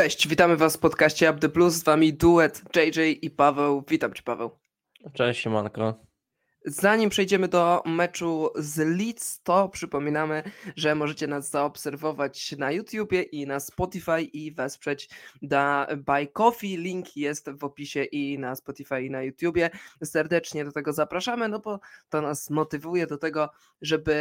Cześć, witamy Was w podcaście Up The Plus, z Wami duet JJ i Paweł. Witam Cię Paweł. Cześć, siemanko. Zanim przejdziemy do meczu z Leeds, to przypominamy, że możecie nas zaobserwować na YouTubie i na Spotify i wesprzeć da Buy Coffee. Link jest w opisie i na Spotify i na YouTubie. Serdecznie do tego zapraszamy, no bo to nas motywuje do tego, żeby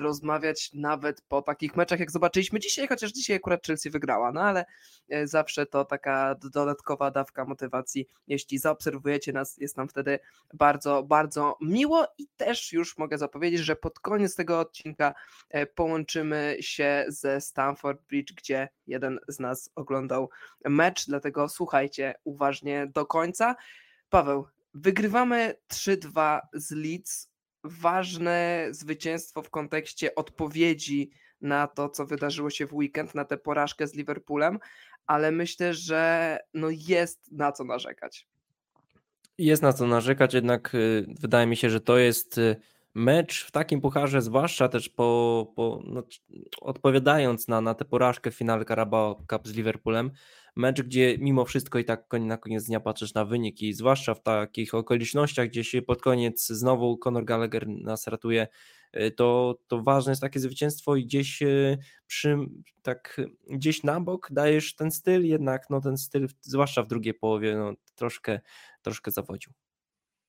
rozmawiać nawet po takich meczach, jak zobaczyliśmy dzisiaj, chociaż dzisiaj akurat Chelsea wygrała, no ale e, zawsze to taka dodatkowa dawka motywacji. Jeśli zaobserwujecie nas, jest nam wtedy bardzo, bardzo miło miło i też już mogę zapowiedzieć, że pod koniec tego odcinka e, połączymy się ze Stamford Bridge, gdzie jeden z nas oglądał mecz, dlatego słuchajcie uważnie do końca. Paweł, wygrywamy 3-2 z Leeds. Ważne zwycięstwo w kontekście odpowiedzi na to, co wydarzyło się w weekend, na tę porażkę z Liverpoolem, ale myślę, że no jest na co narzekać. Jest na co narzekać, jednak y, wydaje mi się, że to jest y, mecz w takim pucharze, zwłaszcza też po, po no, odpowiadając na, na tę porażkę w finale Carabao Cup z Liverpoolem, mecz, gdzie mimo wszystko i tak na koniec dnia patrzysz na wynik i zwłaszcza w takich okolicznościach, gdzie się pod koniec znowu Conor Gallagher nas ratuje, to, to ważne jest takie zwycięstwo i gdzieś przy, tak gdzieś na bok dajesz ten styl, jednak no ten styl, zwłaszcza w drugiej połowie, no troszkę troszkę zawodził.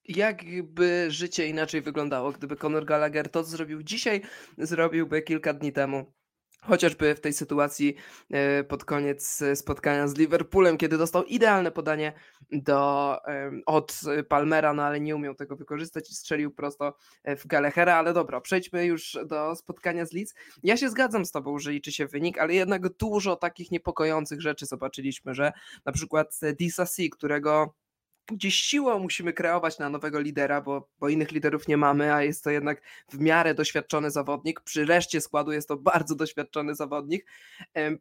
Jakby życie inaczej wyglądało, gdyby Conor Gallagher to, zrobił dzisiaj, zrobiłby kilka dni temu? Chociażby w tej sytuacji e, pod koniec spotkania z Liverpoolem, kiedy dostał idealne podanie do, od Palmera, no ale nie umiał tego wykorzystać i strzelił prosto e, w Gallaghera. Ale dobra, przejdźmy już do spotkania z Leeds. Ja się zgadzam z Tobą, że liczy się wynik, ale jednak dużo takich niepokojących rzeczy zobaczyliśmy, że na przykład Disasi, którego gdzieś siłą musimy kreować na nowego lidera, bo, bo innych liderów nie mamy, a jest to jednak w miarę doświadczony zawodnik. Przy reszcie składu jest to bardzo doświadczony zawodnik.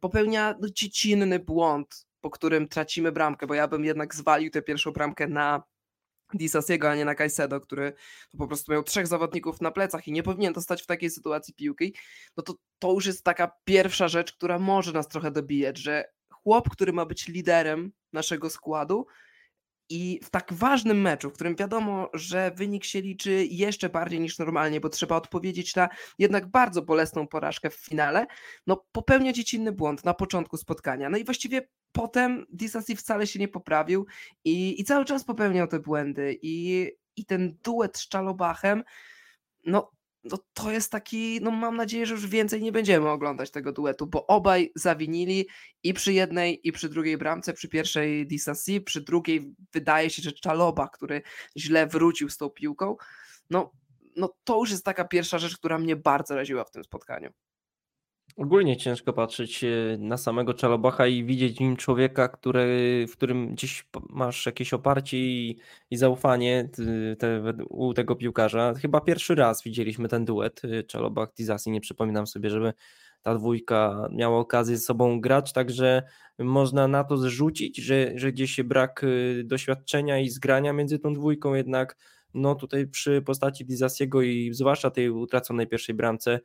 Popełnia no, dziecinny błąd, po którym tracimy bramkę, bo ja bym jednak zwalił tę pierwszą bramkę na Disasiego, a nie na Kajsedo, który po prostu miał trzech zawodników na plecach i nie powinien dostać w takiej sytuacji piłki, no to to już jest taka pierwsza rzecz, która może nas trochę dobijać, że chłop, który ma być liderem naszego składu, i w tak ważnym meczu, w którym wiadomo, że wynik się liczy jeszcze bardziej niż normalnie, bo trzeba odpowiedzieć na jednak bardzo bolesną porażkę w finale, no popełnia dziecinny błąd na początku spotkania. No i właściwie potem Disasi wcale się nie poprawił i, i cały czas popełniał te błędy. I, i ten duet z Czalobachem, no no to jest taki, no mam nadzieję, że już więcej nie będziemy oglądać tego duetu, bo obaj zawinili i przy jednej, i przy drugiej bramce, przy pierwszej Disasi, przy drugiej wydaje się, że Czaloba, który źle wrócił z tą piłką, no, no to już jest taka pierwsza rzecz, która mnie bardzo raziła w tym spotkaniu. Ogólnie ciężko patrzeć e, na samego Czalobacha i widzieć w nim człowieka, który, w którym gdzieś masz jakieś oparcie i, i zaufanie te, u tego piłkarza. Chyba pierwszy raz widzieliśmy ten duet e, Czalobach-Tizasi. Nie przypominam sobie, żeby ta dwójka miała okazję ze sobą grać, także można na to zrzucić, że, że gdzieś brak e, doświadczenia i zgrania między tą dwójką, jednak no tutaj przy postaci Dizasiego i zwłaszcza tej utraconej pierwszej bramce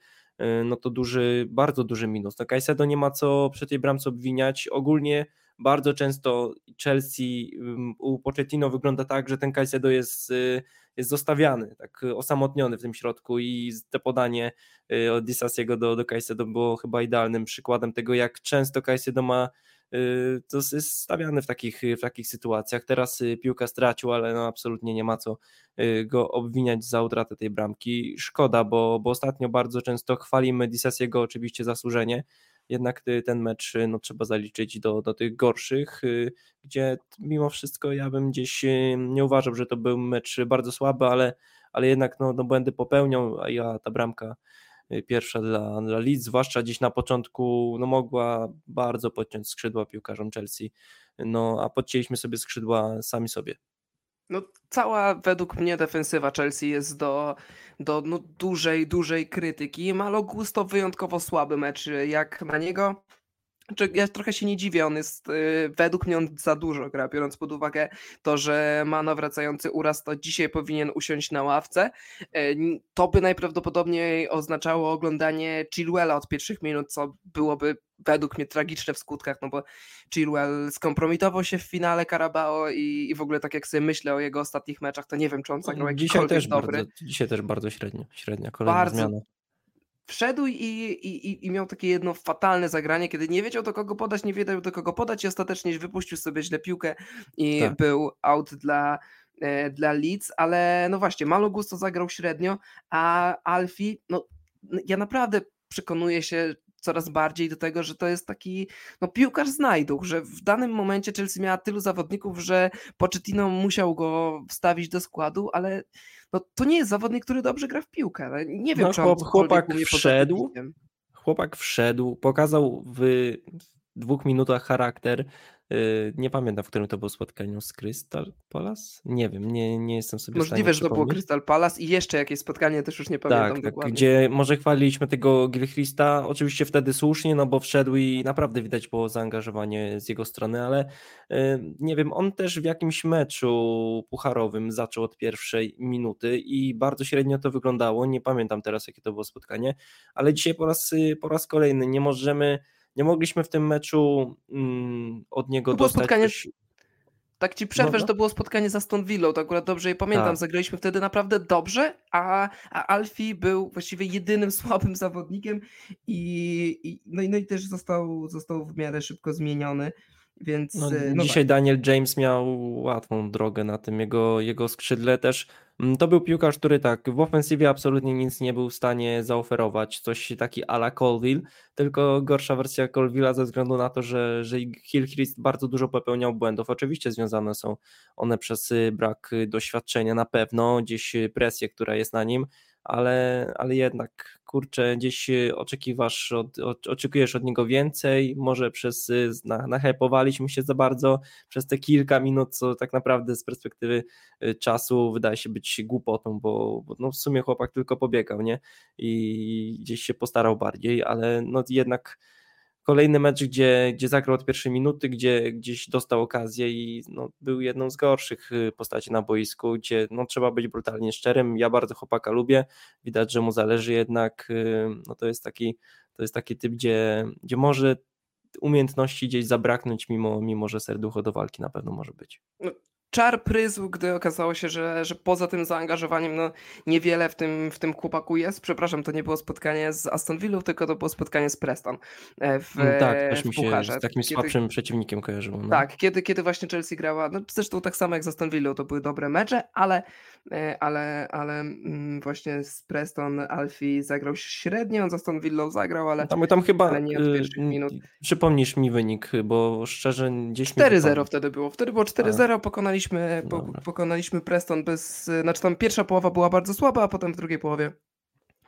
no to duży, bardzo duży minus. No Caicedo nie ma co przy tej bramce obwiniać. Ogólnie bardzo często Chelsea u Pochettino wygląda tak, że ten Caicedo jest, y, jest zostawiany, tak osamotniony w tym środku i te podanie y, od Disasiego do, do Caicedo było chyba idealnym przykładem tego, jak często Caicedo ma to jest stawiany w takich, w takich sytuacjach. Teraz y, piłka stracił, ale no absolutnie nie ma co y, go obwiniać za utratę tej bramki. Szkoda, bo, bo ostatnio bardzo często chwalimy Disasiego oczywiście zasłużenie, jednak ten mecz no, trzeba zaliczyć do, do tych gorszych, gdzie mimo wszystko ja bym gdzieś nie uważał, że to był mecz bardzo słaby, ale, ale jednak no, no błędy popełnią, a ja ta bramka Y, pierwsza dla, dla Leeds, zwłaszcza dziś na początku no mogła bardzo podciąć skrzydła piłkarzom Chelsea, no a podcięliśmy sobie skrzydła sami sobie. No, cała według mnie defensywa Chelsea jest do, do no, dużej, dużej krytyki. Malo wyjątkowo słaby mecz jak na niego. Znaczy, ja trochę się nie dziwię, on jest, y, według mnie on za dużo gra, biorąc pod uwagę to, że ma nawracający uraz, to dzisiaj powinien usiąść na ławce. E, to by najprawdopodobniej oznaczało oglądanie Chilwella od pierwszych minut, co byłoby według mnie tragiczne w skutkach, no bo Chilwell skompromitował się w finale Carabao i, i w ogóle tak jak sobie myślę o jego ostatnich meczach, to nie wiem, czy on zagrał No, dzisiaj jakikolwiek też dobry. bardzo, dzisiaj też bardzo średnio, średnia kolejna Bardzo zmiana. Wszedł i, i, i- miał takie jedno fatalne zagranie, kiedy nie wiedział do kogo podać, nie wiedział do kogo podać i ostatecznie wypuścił sobie źle piłkę i Tak. był out dla, e, dla Leeds, ale no właśnie, Malo Gusto zagrał średnio, a Alfie, no ja naprawdę przekonuję się coraz bardziej do tego, że to jest taki no, piłkarz znajduch, że w danym momencie Chelsea miała tylu zawodników, że Pochettino musiał go wstawić do składu, ale no, to nie jest zawodnik, który dobrze gra w piłkę. ale Nie wiem, No, czy on chłopak wszedł. Chłopak wszedł, pokazał w dwóch minutach charakter. Yy, Nie pamiętam, w którym to było spotkaniu z Crystal Palace? Nie wiem, nie, nie jestem sobie Możliwe, że to było. Crystal Palace i jeszcze jakieś spotkanie, też już nie pamiętam Tak, tak, dokładnie. gdzie może chwaliliśmy tego Gilchrista, oczywiście wtedy słusznie, no bo wszedł i naprawdę widać było zaangażowanie z jego strony, ale y, nie wiem, on też w jakimś meczu pucharowym zaczął od pierwszej minuty i bardzo średnio to wyglądało, nie pamiętam teraz jakie to było spotkanie, ale dzisiaj po raz, y, po raz kolejny nie możemy, nie mogliśmy w tym meczu mm, od niego To było dostać spotkanie Tak ci przerwę, No, że no. to było spotkanie za Aston Villą, to akurat dobrze je pamiętam, Tak. zagraliśmy wtedy naprawdę dobrze, a, a Alfie był właściwie jedynym słabym zawodnikiem i, i, no, i, no i też został, został w miarę szybko zmieniony, więc No, e, no dzisiaj Daniel James miał łatwą drogę na tym jego, jego skrzydle też. Mm, To był piłkarz, który tak w ofensywie absolutnie nic nie był w stanie zaoferować, coś taki ala Colville, tylko gorsza wersja Colville'a ze względu na to, że, że Gilchrist bardzo dużo popełniał błędów. Oczywiście związane są one przez y, brak y, doświadczenia na pewno, gdzieś y, presję, która jest na nim, ale, ale jednak kurczę, gdzieś y, oczekiwasz, od, oczekujesz od niego więcej, może przez, y, na, się za bardzo przez te kilka minut, co tak naprawdę z perspektywy y, czasu wydaje się być głupotą, bo, bo no w sumie chłopak tylko pobiegał, nie? I gdzieś się postarał bardziej, ale no jednak kolejny mecz, gdzie, gdzie zagrał od pierwszej minuty, gdzie gdzieś dostał okazję i no, był jedną z gorszych y, postaci na boisku, gdzie no, trzeba być brutalnie szczerym. Ja bardzo chłopaka lubię, widać, że mu zależy jednak, y, no to jest taki, to jest taki typ, gdzie, gdzie może umiejętności gdzieś zabraknąć, mimo, mimo że serducho do walki na pewno może być. Czar pryzł, gdy okazało się, że, że poza tym zaangażowaniem no, niewiele w tym, w tym chłopaku jest. Przepraszam, to nie było spotkanie z Aston Villą, tylko to było spotkanie z Preston e, w, Mm, tak, też mi się pucharze. z takim Kiedy- słabszym przeciwnikiem kojarzyło. No. Tak, kiedy, kiedy właśnie Chelsea grała, no zresztą tak samo jak z Aston Villą, to były dobre mecze, ale, e, ale, ale mm, właśnie z Preston Alfie zagrał średnio, z Aston Villą zagrał, ale Tam, tam chyba ale nie od y, pierwszych minut. przypomnisz mi wynik, bo szczerze gdzieś mi 4-0 wypadł. wtedy było. Wtedy było 4-0, pokonaliśmy, po, Dobra. pokonaliśmy Preston bez, znaczy tam pierwsza połowa była bardzo słaba, a potem w drugiej połowie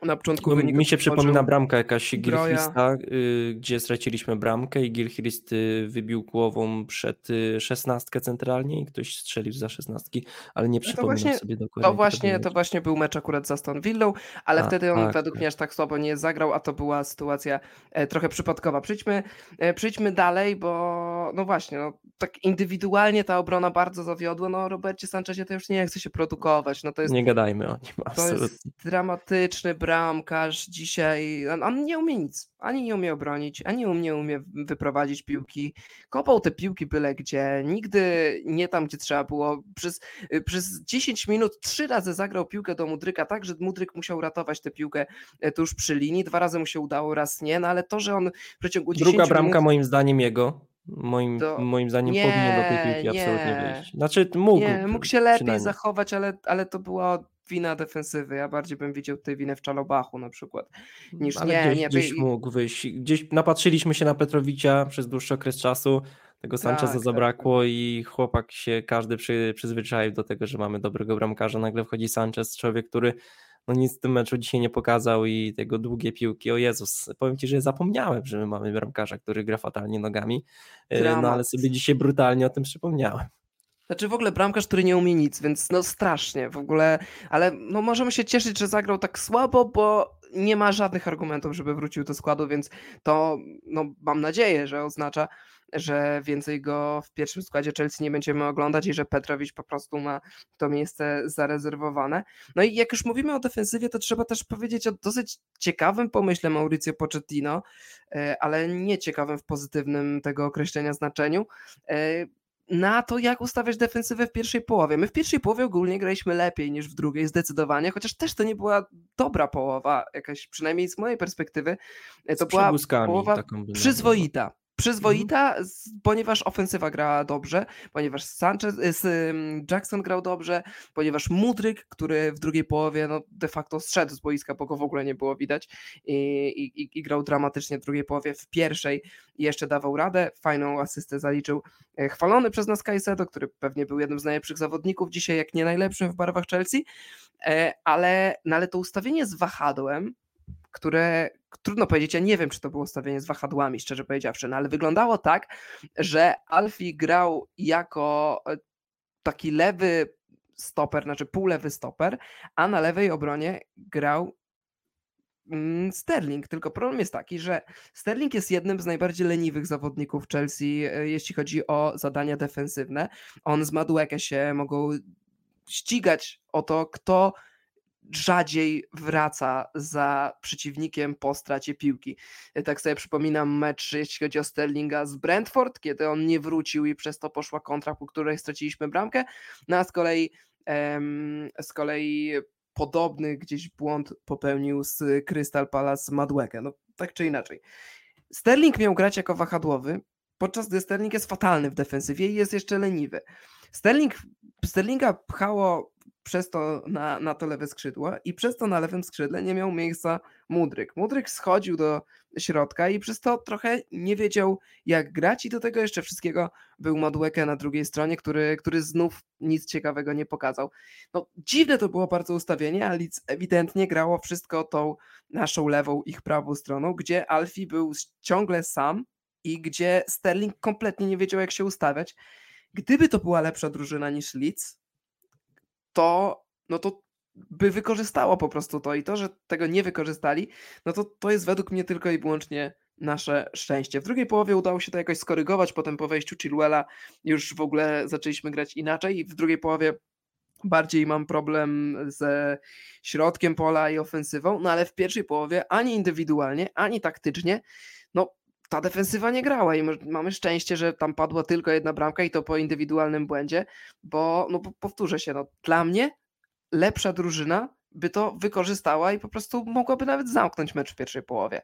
na początku Mi- wynik Mi się przypomina bramka jakaś. Gilchrista, y, gdzie straciliśmy bramkę i Gilchrist y, wybił głową przed y, szesnastkę centralnie i ktoś strzelił za szesnastki, ale nie przypominam właśnie- sobie dokładnie. To właśnie, to właśnie był mecz akurat z Aston Villą, ale A, wtedy on tak, według tak. mnie aż tak słabo nie zagrał, a to była sytuacja e, trochę przypadkowa. Przejdźmy, e, przejdźmy dalej, bo no właśnie, no, tak indywidualnie ta obrona bardzo zawiodła. No Robercie Sanchezie to już nie chce się produkować. No to jest Nie gadajmy o nim, To absolutnie. jest dramatyczny bramkarz dzisiaj. On, on nie umie nic. Ani nie umie obronić, ani nie umie, umie wyprowadzić piłki. Kopał te piłki byle gdzie. Nigdy nie tam, gdzie trzeba było. Przez, y, przez 10 minut trzy razy zagrał piłkę do Mudryka, tak, że Mudryk musiał ratować tę piłkę e, tuż przy linii. Dwa razy mu się udało, raz nie. No ale to, że on w przeciągu 10 Druga bramka minut... moim zdaniem jego. Moim, To- moim zdaniem Nie, powinien do tej piłki absolutnie nie. wyjść. Znaczy mógł. Nie, mógł się lepiej zachować, ale, ale to była wina defensywy. Ja bardziej bym widział tutaj winę w Czalobachu na przykład. niż- Ale nie, gdzieś, nie, gdzieś mógł wyjść. Gdzieś napatrzyliśmy się na Petrowicia przez dłuższy okres czasu. Tego Sancheza Tak, tak, zabrakło i chłopak się każdy przy, przyzwyczaił do tego, że mamy dobrego bramkarza. Nagle wchodzi Sanchez, człowiek, który no nic w tym meczu dzisiaj nie pokazał i tego długie piłki. O Jezus, powiem ci, że zapomniałem, że my mamy bramkarza, który gra fatalnie nogami. E, No ale Dramat. sobie dzisiaj brutalnie o tym przypomniałem. Znaczy w ogóle bramkarz, który nie umie nic, więc no strasznie w ogóle, ale no możemy się cieszyć, że zagrał tak słabo, bo nie ma żadnych argumentów, żeby wrócił do składu, więc to no mam nadzieję, że oznacza, że więcej go w pierwszym składzie Chelsea nie będziemy oglądać i że Petrowicz po prostu ma to miejsce zarezerwowane. No i jak już mówimy o defensywie, to trzeba też powiedzieć o dosyć ciekawym pomyśle Mauricio Pochettino, e, ale nie ciekawym w pozytywnym tego określenia znaczeniu, e, na to, jak ustawiać defensywę w pierwszej połowie. My w pierwszej połowie ogólnie graliśmy lepiej niż w drugiej, zdecydowanie, chociaż też to nie była dobra połowa, jakaś przynajmniej z mojej perspektywy. E, to była połowa przyzwoita. Przyzwoita, z- ponieważ ofensywa grała dobrze, ponieważ Sanchez, y, ym, Jackson grał dobrze, ponieważ Mudryk, który w drugiej połowie no, de facto zszedł z boiska, bo go w ogóle nie było widać i, i, i grał dramatycznie w drugiej połowie, w pierwszej jeszcze dawał radę, fajną asystę zaliczył e, chwalony przez nas Caicedo, który pewnie był jednym z najlepszych zawodników dzisiaj, jak nie najlepszym w barwach Chelsea, e, ale, no, ale to ustawienie z wahadłem, które trudno powiedzieć, ja nie wiem, czy to było ustawienie z wahadłami, szczerze powiedziawszy, no ale wyglądało tak, że Alfie grał jako e, taki lewy stoper, znaczy półlewy stoper, a na lewej obronie grał mm, Sterling. Tylko problem jest taki, że Sterling jest jednym z najbardziej leniwych zawodników Chelsea, e, jeśli chodzi o zadania defensywne. On z Madueke się mogą ścigać o to, kto rzadziej wraca za przeciwnikiem po stracie piłki. Ja Tak sobie przypominam mecz, jeśli chodzi o Sterlinga z Brentford, kiedy on nie wrócił i przez to poszła kontra, po której straciliśmy bramkę, no a z kolei em, z kolei podobny gdzieś błąd popełnił z Crystal Palace Madłekę, no tak czy inaczej. Sterling miał grać jako wahadłowy, podczas gdy Sterling jest fatalny w defensywie i jest jeszcze leniwy. Sterling, Sterlinga pchało przez to na, na to lewe skrzydło i przez to na lewym skrzydle nie miał miejsca Mudryk. Mudryk schodził do środka i przez to trochę nie wiedział jak grać i do tego jeszcze wszystkiego był Madueke na drugiej stronie, który, który znów nic ciekawego nie pokazał. No dziwne to było bardzo ustawienie, ale ewidentnie grało wszystko tą naszą lewą, ich prawą stroną, gdzie Alfie był ciągle sam i gdzie Sterling kompletnie nie wiedział jak się ustawiać. Gdyby to była lepsza drużyna niż Leeds, to, no to by wykorzystało po prostu to i to, że tego nie wykorzystali, no to to jest według mnie tylko i wyłącznie nasze szczęście. W drugiej połowie udało się to jakoś skorygować, potem po wejściu Chilwella już w ogóle zaczęliśmy grać inaczej i w drugiej połowie bardziej mam problem ze środkiem pola i ofensywą, no ale w pierwszej połowie ani indywidualnie, ani taktycznie, no ta defensywa nie grała i mamy szczęście, że tam padła tylko jedna bramka i to po indywidualnym błędzie, bo no powtórzę się, no dla mnie lepsza drużyna by to wykorzystała i po prostu mogłaby nawet zamknąć mecz w pierwszej połowie.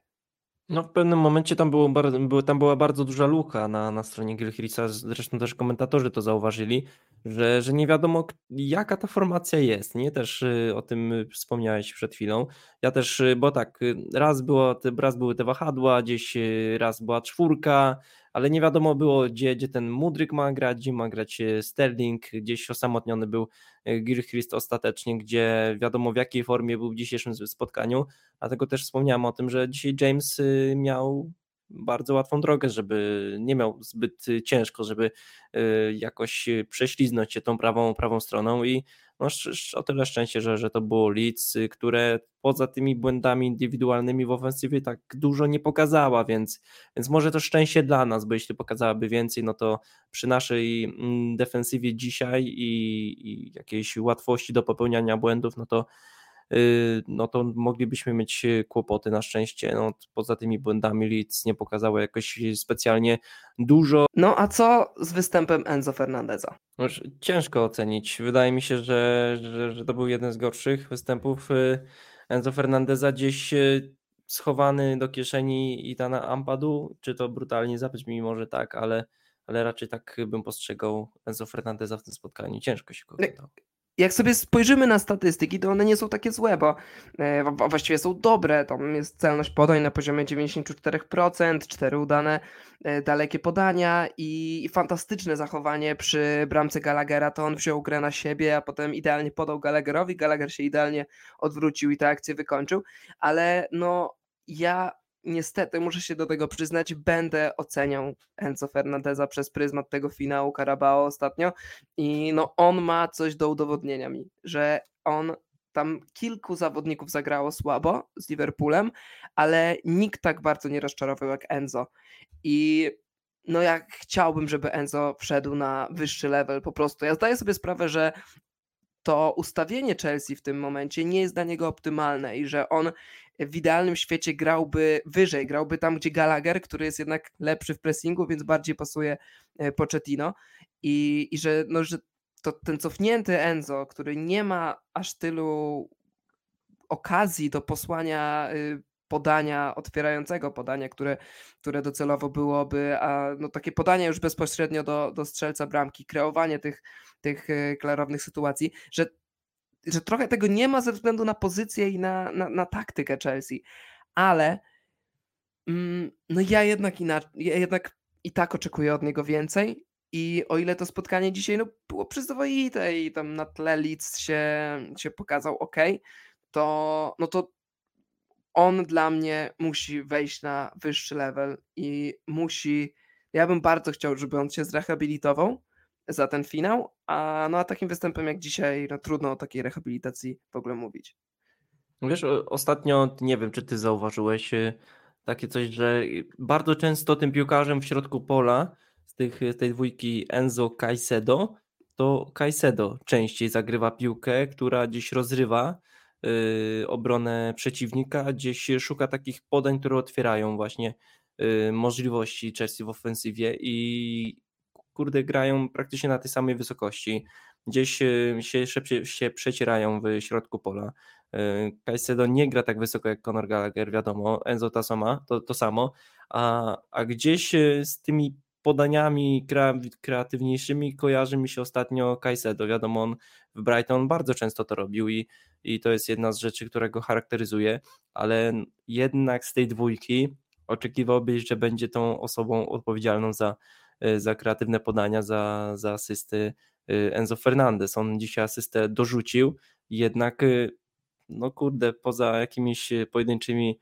No w pewnym momencie tam, było bardzo, było, tam była bardzo duża luka na, na stronie Gilchrista, zresztą też komentatorzy to zauważyli, że, że nie wiadomo jaka ta formacja jest, nie? Też y, o tym y, wspomniałeś przed chwilą. Ja też, y, bo tak, raz, było, raz były te wahadła, gdzieś raz była czwórka, ale nie wiadomo było gdzie, gdzie ten Mudryk ma grać, gdzie ma grać y, Sterling, gdzieś osamotniony był y, Gilchrist ostatecznie, gdzie wiadomo w jakiej formie był w dzisiejszym spotkaniu, Dlatego też wspomniałem o tym, że dzisiaj James y, miał bardzo łatwą drogę, żeby nie miał zbyt y, ciężko, żeby y, jakoś y, prześliznąć się tą prawą, prawą stroną i no, o tyle szczęście, że, że to było Leeds, które poza tymi błędami indywidualnymi w ofensywie tak dużo nie pokazała, więc, więc może to szczęście dla nas, bo jeśli pokazałaby więcej, no to przy naszej mm, defensywie dzisiaj i, i jakiejś łatwości do popełniania błędów, no to no to moglibyśmy mieć y, kłopoty. Na szczęście, no, poza tymi błędami Leeds nie pokazało jakoś specjalnie dużo. No a co z występem Enzo Fernandeza? Już ciężko ocenić. Wydaje mi się, że, że, że to był jeden z gorszych występów y, Enzo Fernandeza gdzieś y, schowany do kieszeni Itana Ampadu, czy to brutalnie zabrzmi może tak, ale, ale raczej tak bym postrzegał Enzo Fernandeza w tym spotkaniu. Ciężko się go No, oglądało. Jak sobie spojrzymy na statystyki, to one nie są takie złe, bo e, właściwie są dobre. Tam jest celność podań na poziomie 94%, 4 udane e, dalekie podania i, i fantastyczne zachowanie przy bramce Gallaghera. To on wziął grę na siebie, a potem idealnie podał Gallagherowi. Gallagher się idealnie odwrócił i tę akcję wykończył. Ale no, ja niestety muszę się do tego przyznać, będę oceniał Enzo Fernandeza przez pryzmat tego finału Carabao ostatnio. I no on ma coś do udowodnienia mi, że on tam kilku zawodników zagrało słabo z Liverpoolem, ale nikt tak bardzo nie rozczarował jak Enzo. I no jak chciałbym, żeby Enzo wszedł na wyższy level po prostu. Ja zdaję sobie sprawę, że to ustawienie Chelsea w tym momencie nie jest dla niego optymalne i że on w idealnym świecie grałby wyżej, grałby tam, gdzie Gallagher, który jest jednak lepszy w pressingu, więc bardziej pasuje e, Pochettino. I, i że, no, że to ten cofnięty Enzo, który nie ma aż tylu okazji do posłania y, podania otwierającego podania, które, które docelowo byłoby, a no takie podanie już bezpośrednio do, do strzelca bramki, kreowanie tych, tych y, klarownych sytuacji, że, że trochę tego nie ma ze względu na pozycję i na, na, na taktykę Chelsea, ale mm, no ja jednak, inaczej, ja jednak i tak oczekuję od niego więcej i o ile to spotkanie dzisiaj no, było przyzwoite i tam na tle Leeds się, się pokazał ok, to, no to on dla mnie musi wejść na wyższy level i musi. Ja bym bardzo chciał, żeby on się zrehabilitował za ten finał, a no a takim występem jak dzisiaj, no trudno o takiej rehabilitacji w ogóle mówić. Wiesz, ostatnio nie wiem, czy ty zauważyłeś y, takie coś, że bardzo często tym piłkarzem w środku pola z, tych, z tej dwójki Enzo Caicedo, to Caicedo częściej zagrywa piłkę, która gdzieś rozrywa Y, obronę przeciwnika, gdzieś szuka takich podań, które otwierają właśnie y, możliwości Chelsea w ofensywie i kurde grają praktycznie na tej samej wysokości. Gdzieś y, się, się przecierają w środku pola. Caicedo nie gra tak wysoko jak Conor Gallagher, wiadomo, Enzo to, sama, to, to samo, a, a gdzieś z tymi podaniami kreatywniejszymi kojarzy mi się ostatnio Caicedo. Wiadomo, on w Brighton bardzo często to robił i, i to jest jedna z rzeczy, która go charakteryzuje, ale jednak z tej dwójki oczekiwałbyś, że będzie tą osobą odpowiedzialną za, za kreatywne podania, za, za asysty e, Enzo Fernandez. On dzisiaj asystę dorzucił, jednak e, no kurde, poza jakimiś pojedynczymi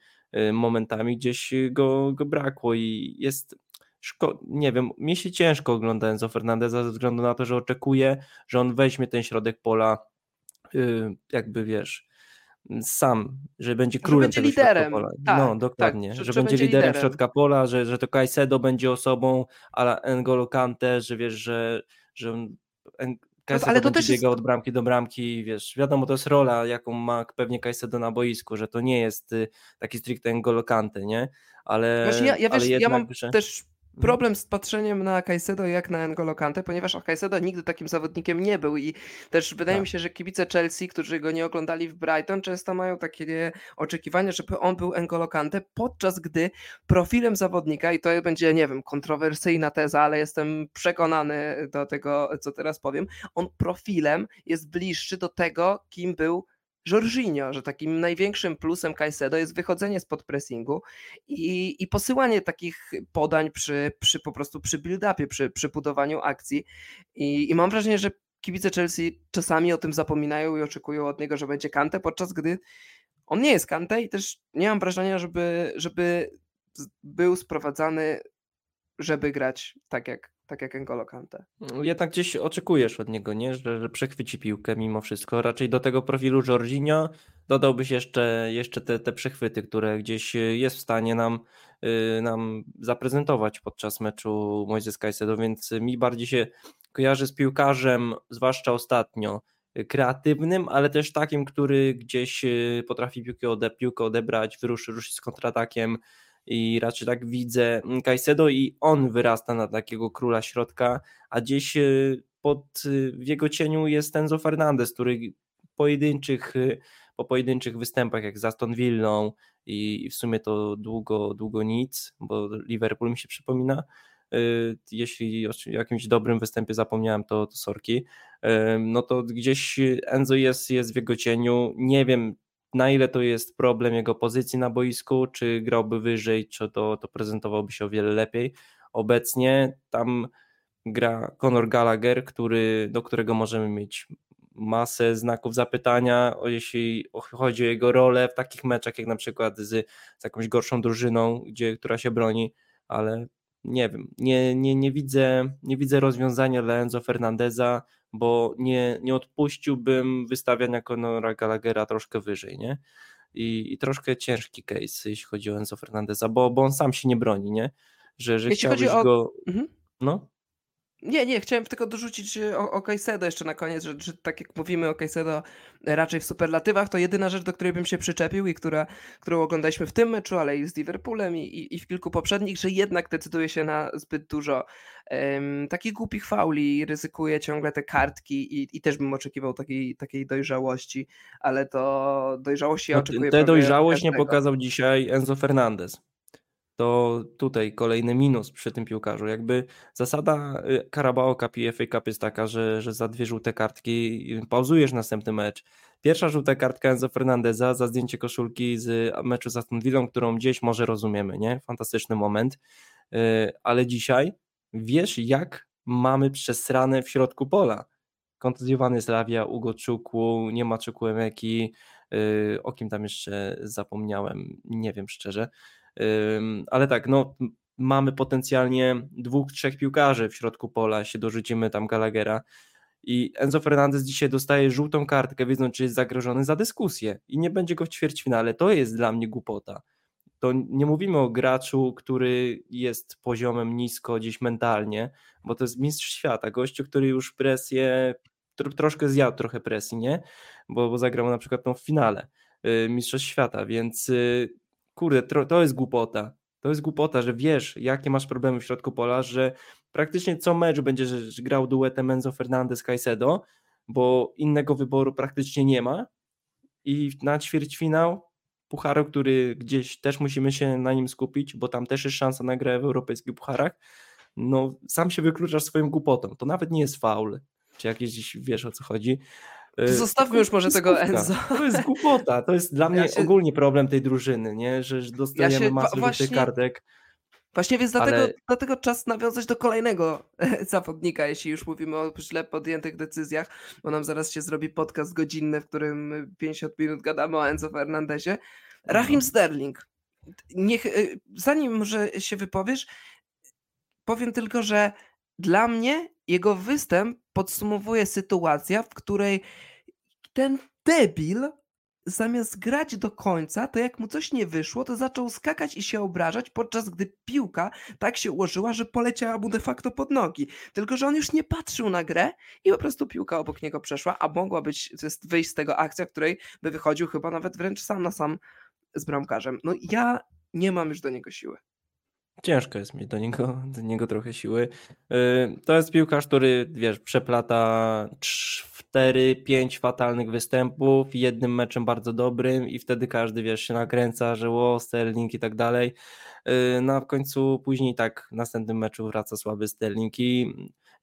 momentami gdzieś go, go brakło i jest szko- nie wiem, mi się ciężko ogląda Enzo Fernandeza ze względu na to, że oczekuję, że on weźmie ten środek pola, jakby wiesz, sam, że będzie królem że będzie tego liderem. pola. Tak, no, dokładnie, tak, że, że, że, będzie, liderem, liderem środka pola, że, że to Caicedo będzie osobą ala N'Golo Kante, że wiesz, że, że Kajsedo no, ale to też biega jest... od bramki do bramki, wiesz, wiadomo, to jest rola, jaką ma pewnie Kajsedo na boisku, że to nie jest y, taki stricte N'Golo Kante, nie? Ale, ja, ja, ale wiesz, jednak, ja mam że... też. Problem z patrzeniem na Caicedo jak na N'Golo Kante, ponieważ Caicedo nigdy takim zawodnikiem nie był i też wydaje tak. mi się, że kibice Chelsea, którzy go nie oglądali w Brighton, często mają takie oczekiwania, żeby on był N'Golo Kante, podczas gdy profilem zawodnika, i to będzie, nie wiem, kontrowersyjna teza, ale jestem przekonany do tego, co teraz powiem, on profilem jest bliższy do tego, kim był Jorginho, że takim największym plusem Caicedo jest wychodzenie spod pressingu i, i posyłanie takich podań przy, przy po prostu przy build-upie, przy, przy budowaniu akcji. I, i mam wrażenie, że kibice Chelsea czasami o tym zapominają i oczekują od niego, że będzie Kante, podczas gdy on nie jest Kante i też nie mam wrażenia, żeby, żeby był sprowadzany, żeby grać tak jak tak jak N'Golo Kante. Mm, jednak gdzieś oczekujesz od niego, nie? Że, że przechwyci piłkę mimo wszystko. Raczej do tego profilu Jorginho dodałbyś jeszcze, jeszcze te, te przechwyty, które gdzieś jest w stanie nam, yy, nam zaprezentować podczas meczu Moises Caicedo, więc mi bardziej się kojarzy z piłkarzem, zwłaszcza ostatnio, kreatywnym, ale też takim, który gdzieś y, potrafi piłkę, ode, piłkę odebrać, wyruszyć, ruszyć z kontratakiem, i raczej tak widzę Caicedo i on wyrasta na takiego króla środka, a gdzieś y, pod y, w jego cieniu jest Enzo Fernandez, który pojedynczych, y, po pojedynczych występach jak z Aston Villą i, i w sumie to długo, długo nic, bo Liverpool mi się przypomina, jeśli o jakimś dobrym występie zapomniałem, to, to sorki, no to gdzieś Enzo jest, jest w jego cieniu, nie wiem na ile to jest problem jego pozycji na boisku, czy grałby wyżej, czy to, to prezentowałby się o wiele lepiej. Obecnie tam gra Conor Gallagher, który, do którego możemy mieć masę znaków zapytania, jeśli chodzi o jego rolę w takich meczach, jak na przykład z, z jakąś gorszą drużyną, gdzie, która się broni, ale nie wiem, nie, nie, nie, widzę, nie widzę rozwiązania dla Enzo Fernandeza, bo nie, nie odpuściłbym wystawiania Conora Gallaghera troszkę wyżej, nie? I, I, troszkę ciężki case, jeśli chodzi o Enzo Fernandeza, bo, bo on sam się nie broni, nie? że, że Jeśli chciałbyś o go. mhm. No, Nie, nie, chciałem tylko dorzucić o, o Caicedo jeszcze na koniec, że, że tak jak mówimy o Caicedo e, raczej w superlatywach, to jedyna rzecz, do której bym się przyczepił i która, którą oglądaliśmy w tym meczu, ale i z Liverpoolem i, i, i w kilku poprzednich, że jednak decyduje się na zbyt dużo em, takich głupich fauli, ryzykuje ciągle te kartki i, i też bym oczekiwał takiej, takiej dojrzałości, ale to dojrzałości ja no oczekuję tę dojrzałość nie pokazał dzisiaj Enzo Fernandez. To tutaj kolejny minus przy tym piłkarzu. Jakby zasada y, Carabao Cup i FA Cup jest taka, że, że za dwie żółte kartki y, pauzujesz następny mecz. Pierwsza żółta kartka Enzo Fernandeza za zdjęcie koszulki z meczu z Aston Villą, którą gdzieś może rozumiemy, nie? Fantastyczny moment. Y, Ale dzisiaj wiesz, jak mamy przesrane w środku pola. Kontuzjowany Slavia, Ugo Czukwu, nie ma Czukłemeki, o kim tam jeszcze zapomniałem, nie wiem szczerze. Ale tak, no mamy potencjalnie dwóch, trzech piłkarzy w środku pola, jeśli dorzucimy tam Gallaghera i Enzo Fernandez dzisiaj dostaje żółtą kartkę, wiedząc, że jest zagrożony za dyskusję i nie będzie go w ćwierćfinale. To jest dla mnie głupota. To nie mówimy o graczu, który jest poziomem nisko gdzieś mentalnie, bo to jest mistrz świata, gościu, który już presję, tro, troszkę zjadł trochę presji, nie? Bo, bo zagrał na przykład tą w finale y, Mistrzostw Świata, więc y, kurde, to jest głupota. To jest głupota, że wiesz, jakie masz problemy w środku pola, że praktycznie co mecz będziesz grał duetem Enzo Fernandez Caicedo, bo innego wyboru praktycznie nie ma i na ćwierćfinał Pucharu, który gdzieś też musimy się na nim skupić, bo tam też jest szansa na grę w europejskich pucharach, no sam się wykluczasz swoją głupotą. To nawet nie jest faul, czy jakieś wiesz o co chodzi. To Y, zostawmy już może tego. Enzo. To jest głupota, to jest dla mnie Ja się- ogólnie problem tej drużyny, nie? że dostajemy się- masę właśnie- kartek. Właśnie więc dlatego, Ale- dlatego czas nawiązać do kolejnego zawodnika, jeśli już mówimy o źle podjętych decyzjach, bo nam zaraz się zrobi podcast godzinny, w którym 50 minut gadamy o Enzo Fernandezie. Rahim Mhm. Sterling. Niech, y, zanim może się wypowiesz, powiem tylko, że dla mnie jego występ podsumowuje sytuacja, w której ten debil zamiast grać do końca, to jak mu coś nie wyszło, to zaczął skakać i się obrażać, podczas gdy piłka tak się ułożyła, że poleciała mu de facto pod nogi. Tylko, że on już nie patrzył na grę i po prostu piłka obok niego przeszła, a mogła być, to jest wyjść z tego akcja, której by wychodził chyba nawet wręcz sam na sam z bramkarzem. No ja nie mam już do niego siły. Ciężko jest mieć do niego, do niego trochę siły. Yy, To jest piłkarz, który wiesz, przeplata 4-5 fatalnych występów, jednym meczem bardzo dobrym i wtedy każdy wiesz, się nakręca, że o, Sterling i tak dalej. Yy, No a w końcu później tak w następnym meczu wraca słaby Sterling i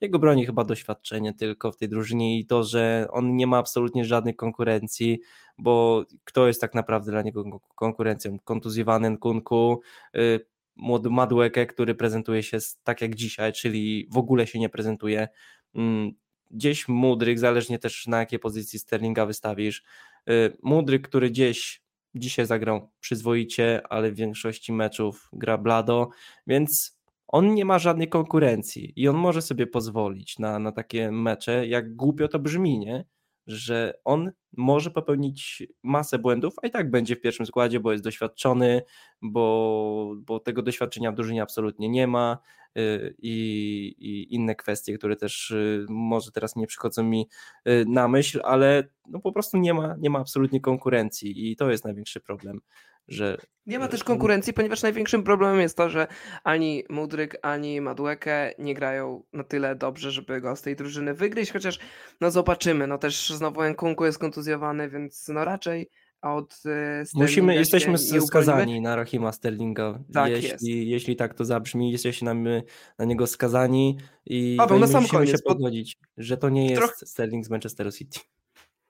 jego broni chyba doświadczenie tylko w tej drużynie i to, że on nie ma absolutnie żadnej konkurencji, bo kto jest tak naprawdę dla niego konkurencją? Kontuzjowany Nkunku, yy, młody Madueke, który prezentuje się tak jak dzisiaj, czyli w ogóle się nie prezentuje. Mm, Gdzieś Mudryk, zależnie też na jakiej pozycji Sterlinga wystawisz. Y, Mudryk, który gdzieś dzisiaj zagrał przyzwoicie, ale w większości meczów gra blado, więc on nie ma żadnej konkurencji i on może sobie pozwolić na, na takie mecze, jak głupio to brzmi, nie? Że on może popełnić masę błędów, a i tak będzie w pierwszym składzie, bo jest doświadczony, bo, bo tego doświadczenia w drużynie absolutnie nie ma y, i, i inne kwestie, które też y, może teraz nie przychodzą mi y, na myśl, ale no po prostu nie ma, nie ma absolutnie konkurencji i to jest największy problem, że Nie ma y, też konkurencji, ponieważ największym problemem jest to, że ani Mudryk, ani Madueke nie grają na tyle dobrze, żeby go z tej drużyny wygryźć, chociaż no zobaczymy, no też znowu Nkunku jest kontuzjowany, więc no raczej od y, Sterlinga Musimy, się jesteśmy skazani na Rahima Sterlinga. Tak jeśli, jest. jeśli tak to zabrzmi, jesteśmy na, my- na niego skazani i, Paweł, no musimy się koniec, bo- pogodzić, że to nie jest Troch- Sterling z Manchesteru City.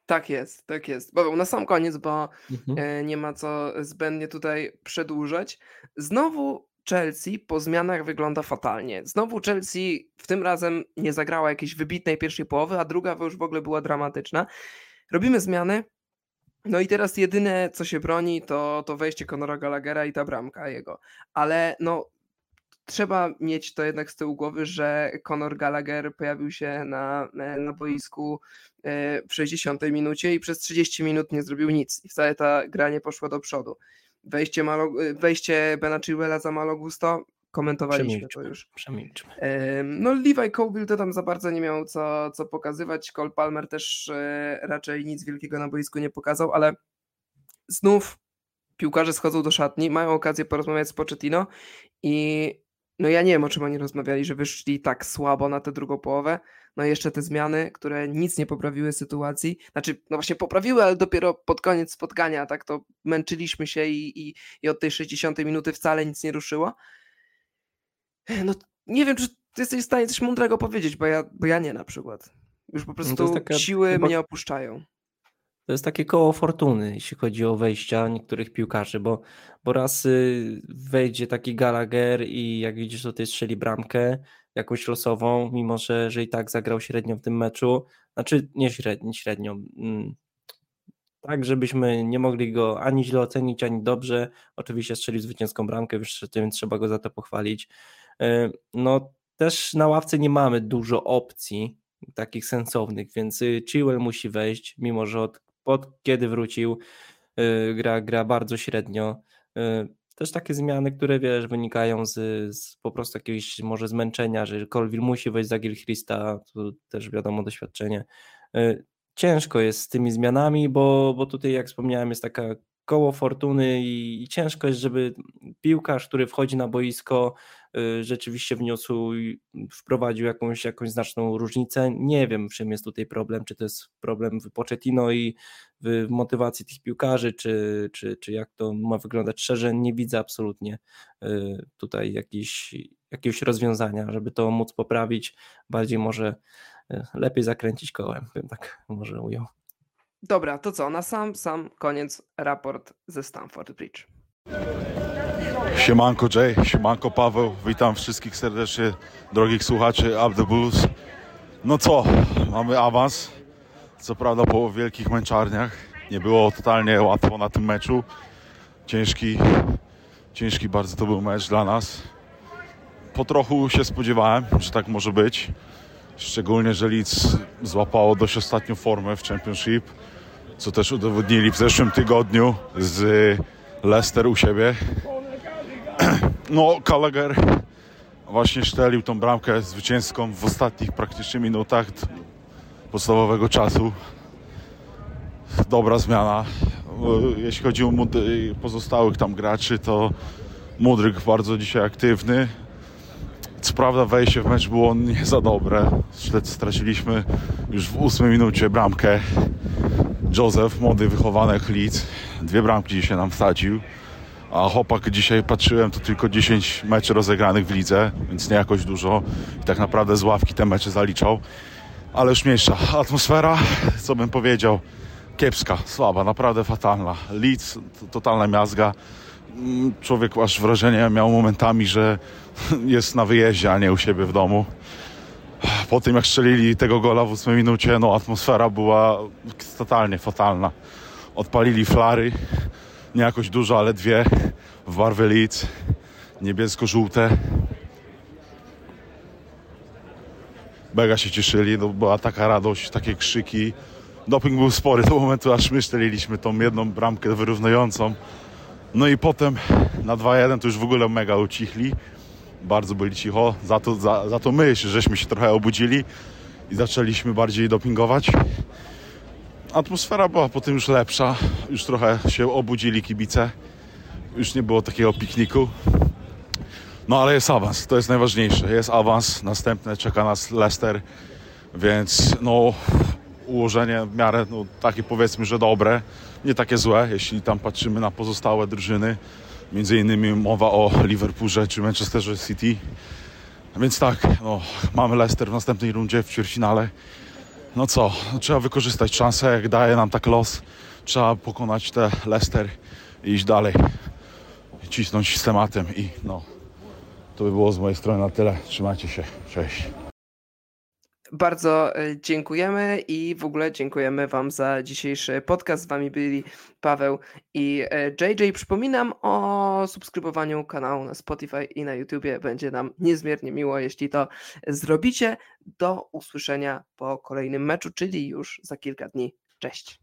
Tak jest, tak jest. Paweł, na sam koniec, bo Mhm. e, nie ma co zbędnie tutaj przedłużać. Znowu Chelsea po zmianach wygląda fatalnie. Znowu Chelsea w tym razem nie zagrała jakiejś wybitnej pierwszej połowy, a druga już w ogóle była dramatyczna. Robimy zmiany. No i teraz jedyne, co się broni, to, to wejście Conora Gallaghera i ta bramka jego. Ale no, trzeba mieć to jednak z tyłu głowy, że Conor Gallagher pojawił się na, na boisku e, w 60 minucie i przez 30 minut nie zrobił nic. I wcale ta gra nie poszła do przodu. Wejście, Malo, wejście Bena Chilwella za Malo Gusto komentowaliśmy to już. przemilczmy. Em, No, Levi Colville to tam za bardzo nie miał co, co pokazywać. Cole Palmer też e, raczej nic wielkiego na boisku nie pokazał, ale znów piłkarze schodzą do szatni, mają okazję porozmawiać z Pochettino i no ja nie wiem, o czym oni rozmawiali, że wyszli tak słabo na tę drugą połowę. No i jeszcze te zmiany, które nic nie poprawiły sytuacji. Znaczy, no właśnie poprawiły, ale dopiero pod koniec spotkania, tak to męczyliśmy się i, i, i od tej 60 minuty wcale nic nie ruszyło. No nie wiem, czy ty jesteś w stanie coś mądrego powiedzieć, bo ja, bo ja nie na przykład. Już po No prostu taka siły chyba- mnie opuszczają. To jest takie koło fortuny, jeśli chodzi o wejścia niektórych piłkarzy, bo, bo raz y, wejdzie taki Gallagher i jak widzisz, to ty strzeli bramkę jakąś losową, mimo że, że i tak zagrał średnio w tym meczu. Znaczy nie średnio, średnio. mm, Tak, żebyśmy nie mogli go ani źle ocenić, ani dobrze. Oczywiście strzelił zwycięską bramkę, więc trzeba go za to pochwalić. Y, No też na ławce nie mamy dużo opcji takich sensownych, więc y, Chilwell musi wejść, mimo że od, od kiedy wrócił y, gra, gra bardzo średnio. Y, Też takie zmiany, które wiesz, wynikają z, z po prostu jakiegoś może zmęczenia, że Colville musi wejść za Gilchrista, to też wiadomo doświadczenie. Y, Ciężko jest z tymi zmianami, bo, bo tutaj jak wspomniałem jest taka koło fortuny i, i ciężko jest, żeby piłkarz, który wchodzi na boisko, y, rzeczywiście wniósł, i wprowadził jakąś, jakąś znaczną różnicę. Nie wiem, w czym jest tutaj problem, czy to jest problem w i w motywacji tych piłkarzy, czy, czy, czy jak to ma wyglądać szczerze, nie widzę absolutnie y, tutaj jakiś, jakiegoś rozwiązania, żeby to móc poprawić, bardziej może y, lepiej zakręcić kołem, bym tak może ujął. Dobra, to co? Na sam, sam koniec raport ze Stamford Bridge. Siemanko Jay, siemanko Paweł, witam wszystkich serdecznie, drogich słuchaczy Up the Blues. No co, mamy awans, co prawda po wielkich męczarniach, nie było totalnie łatwo na tym meczu, ciężki, ciężki bardzo to był mecz dla nas. Po trochu się spodziewałem, że tak może być, szczególnie, że Leeds złapało dość ostatnią formę w Championship, co też udowodnili w zeszłym tygodniu z Leicester u siebie. No, Gallagher właśnie szczelił tą bramkę zwycięską w ostatnich praktycznie minutach podstawowego czasu. Dobra zmiana. E, Jeśli chodzi o pozostałych tam graczy, to Mudryk bardzo dzisiaj aktywny. Co prawda wejście w mecz było nie za dobre. Straciliśmy już w ósmej minucie bramkę. Joseph, młody wychowanek Leeds, dwie bramki dzisiaj nam wsadził. A chłopak dzisiaj patrzyłem, to tylko 10 meczy rozegranych w lidze, więc nie jakoś dużo. I tak naprawdę z ławki te mecze zaliczał. Ale już mniejsza. Atmosfera, co bym powiedział, kiepska, słaba, naprawdę fatalna. Leeds, to totalna miazga. Mm, Człowiek aż wrażenie miał momentami, że jest na wyjeździe, a nie u siebie w domu. Po tym jak strzelili tego gola w 8 minucie, no atmosfera była totalnie fatalna. Odpalili flary, nie jakoś dużo, ale dwie w barwie Leeds, niebiesko-żółte. Mega się cieszyli, no, była taka radość, takie krzyki. Doping był spory do momentu, aż my szczeliliśmy tą jedną bramkę wyrównującą. No i potem na 2-1 to już w ogóle mega ucichli. Bardzo byli cicho, za to, za, za to my, żeśmy się trochę obudzili i zaczęliśmy bardziej dopingować. Atmosfera była potem już lepsza, już trochę się obudzili kibice, już nie było takiego pikniku. No ale jest awans, to jest najważniejsze. Jest awans, następne czeka nas Leicester, więc no ułożenie w miarę no, takie powiedzmy, że dobre, nie takie złe, jeśli tam patrzymy na pozostałe drużyny. Między innymi mowa o Liverpoolze czy Manchesterze City. Więc tak, no, mamy Leicester w następnej rundzie w ćwierćfinale. No co, no, trzeba wykorzystać szansę, jak daje nam tak los. Trzeba pokonać te Leicester i iść dalej. Cisnąć z tematem i no, to by było z mojej strony na tyle. Trzymajcie się. Cześć. Bardzo e, dziękujemy i w ogóle dziękujemy Wam za dzisiejszy podcast. Z Wami byli Paweł i e, JJ. Przypominam o subskrybowaniu kanału na Spotify i na YouTubie. Będzie nam niezmiernie miło, jeśli to zrobicie. Do usłyszenia po kolejnym meczu, czyli już za kilka dni. Cześć.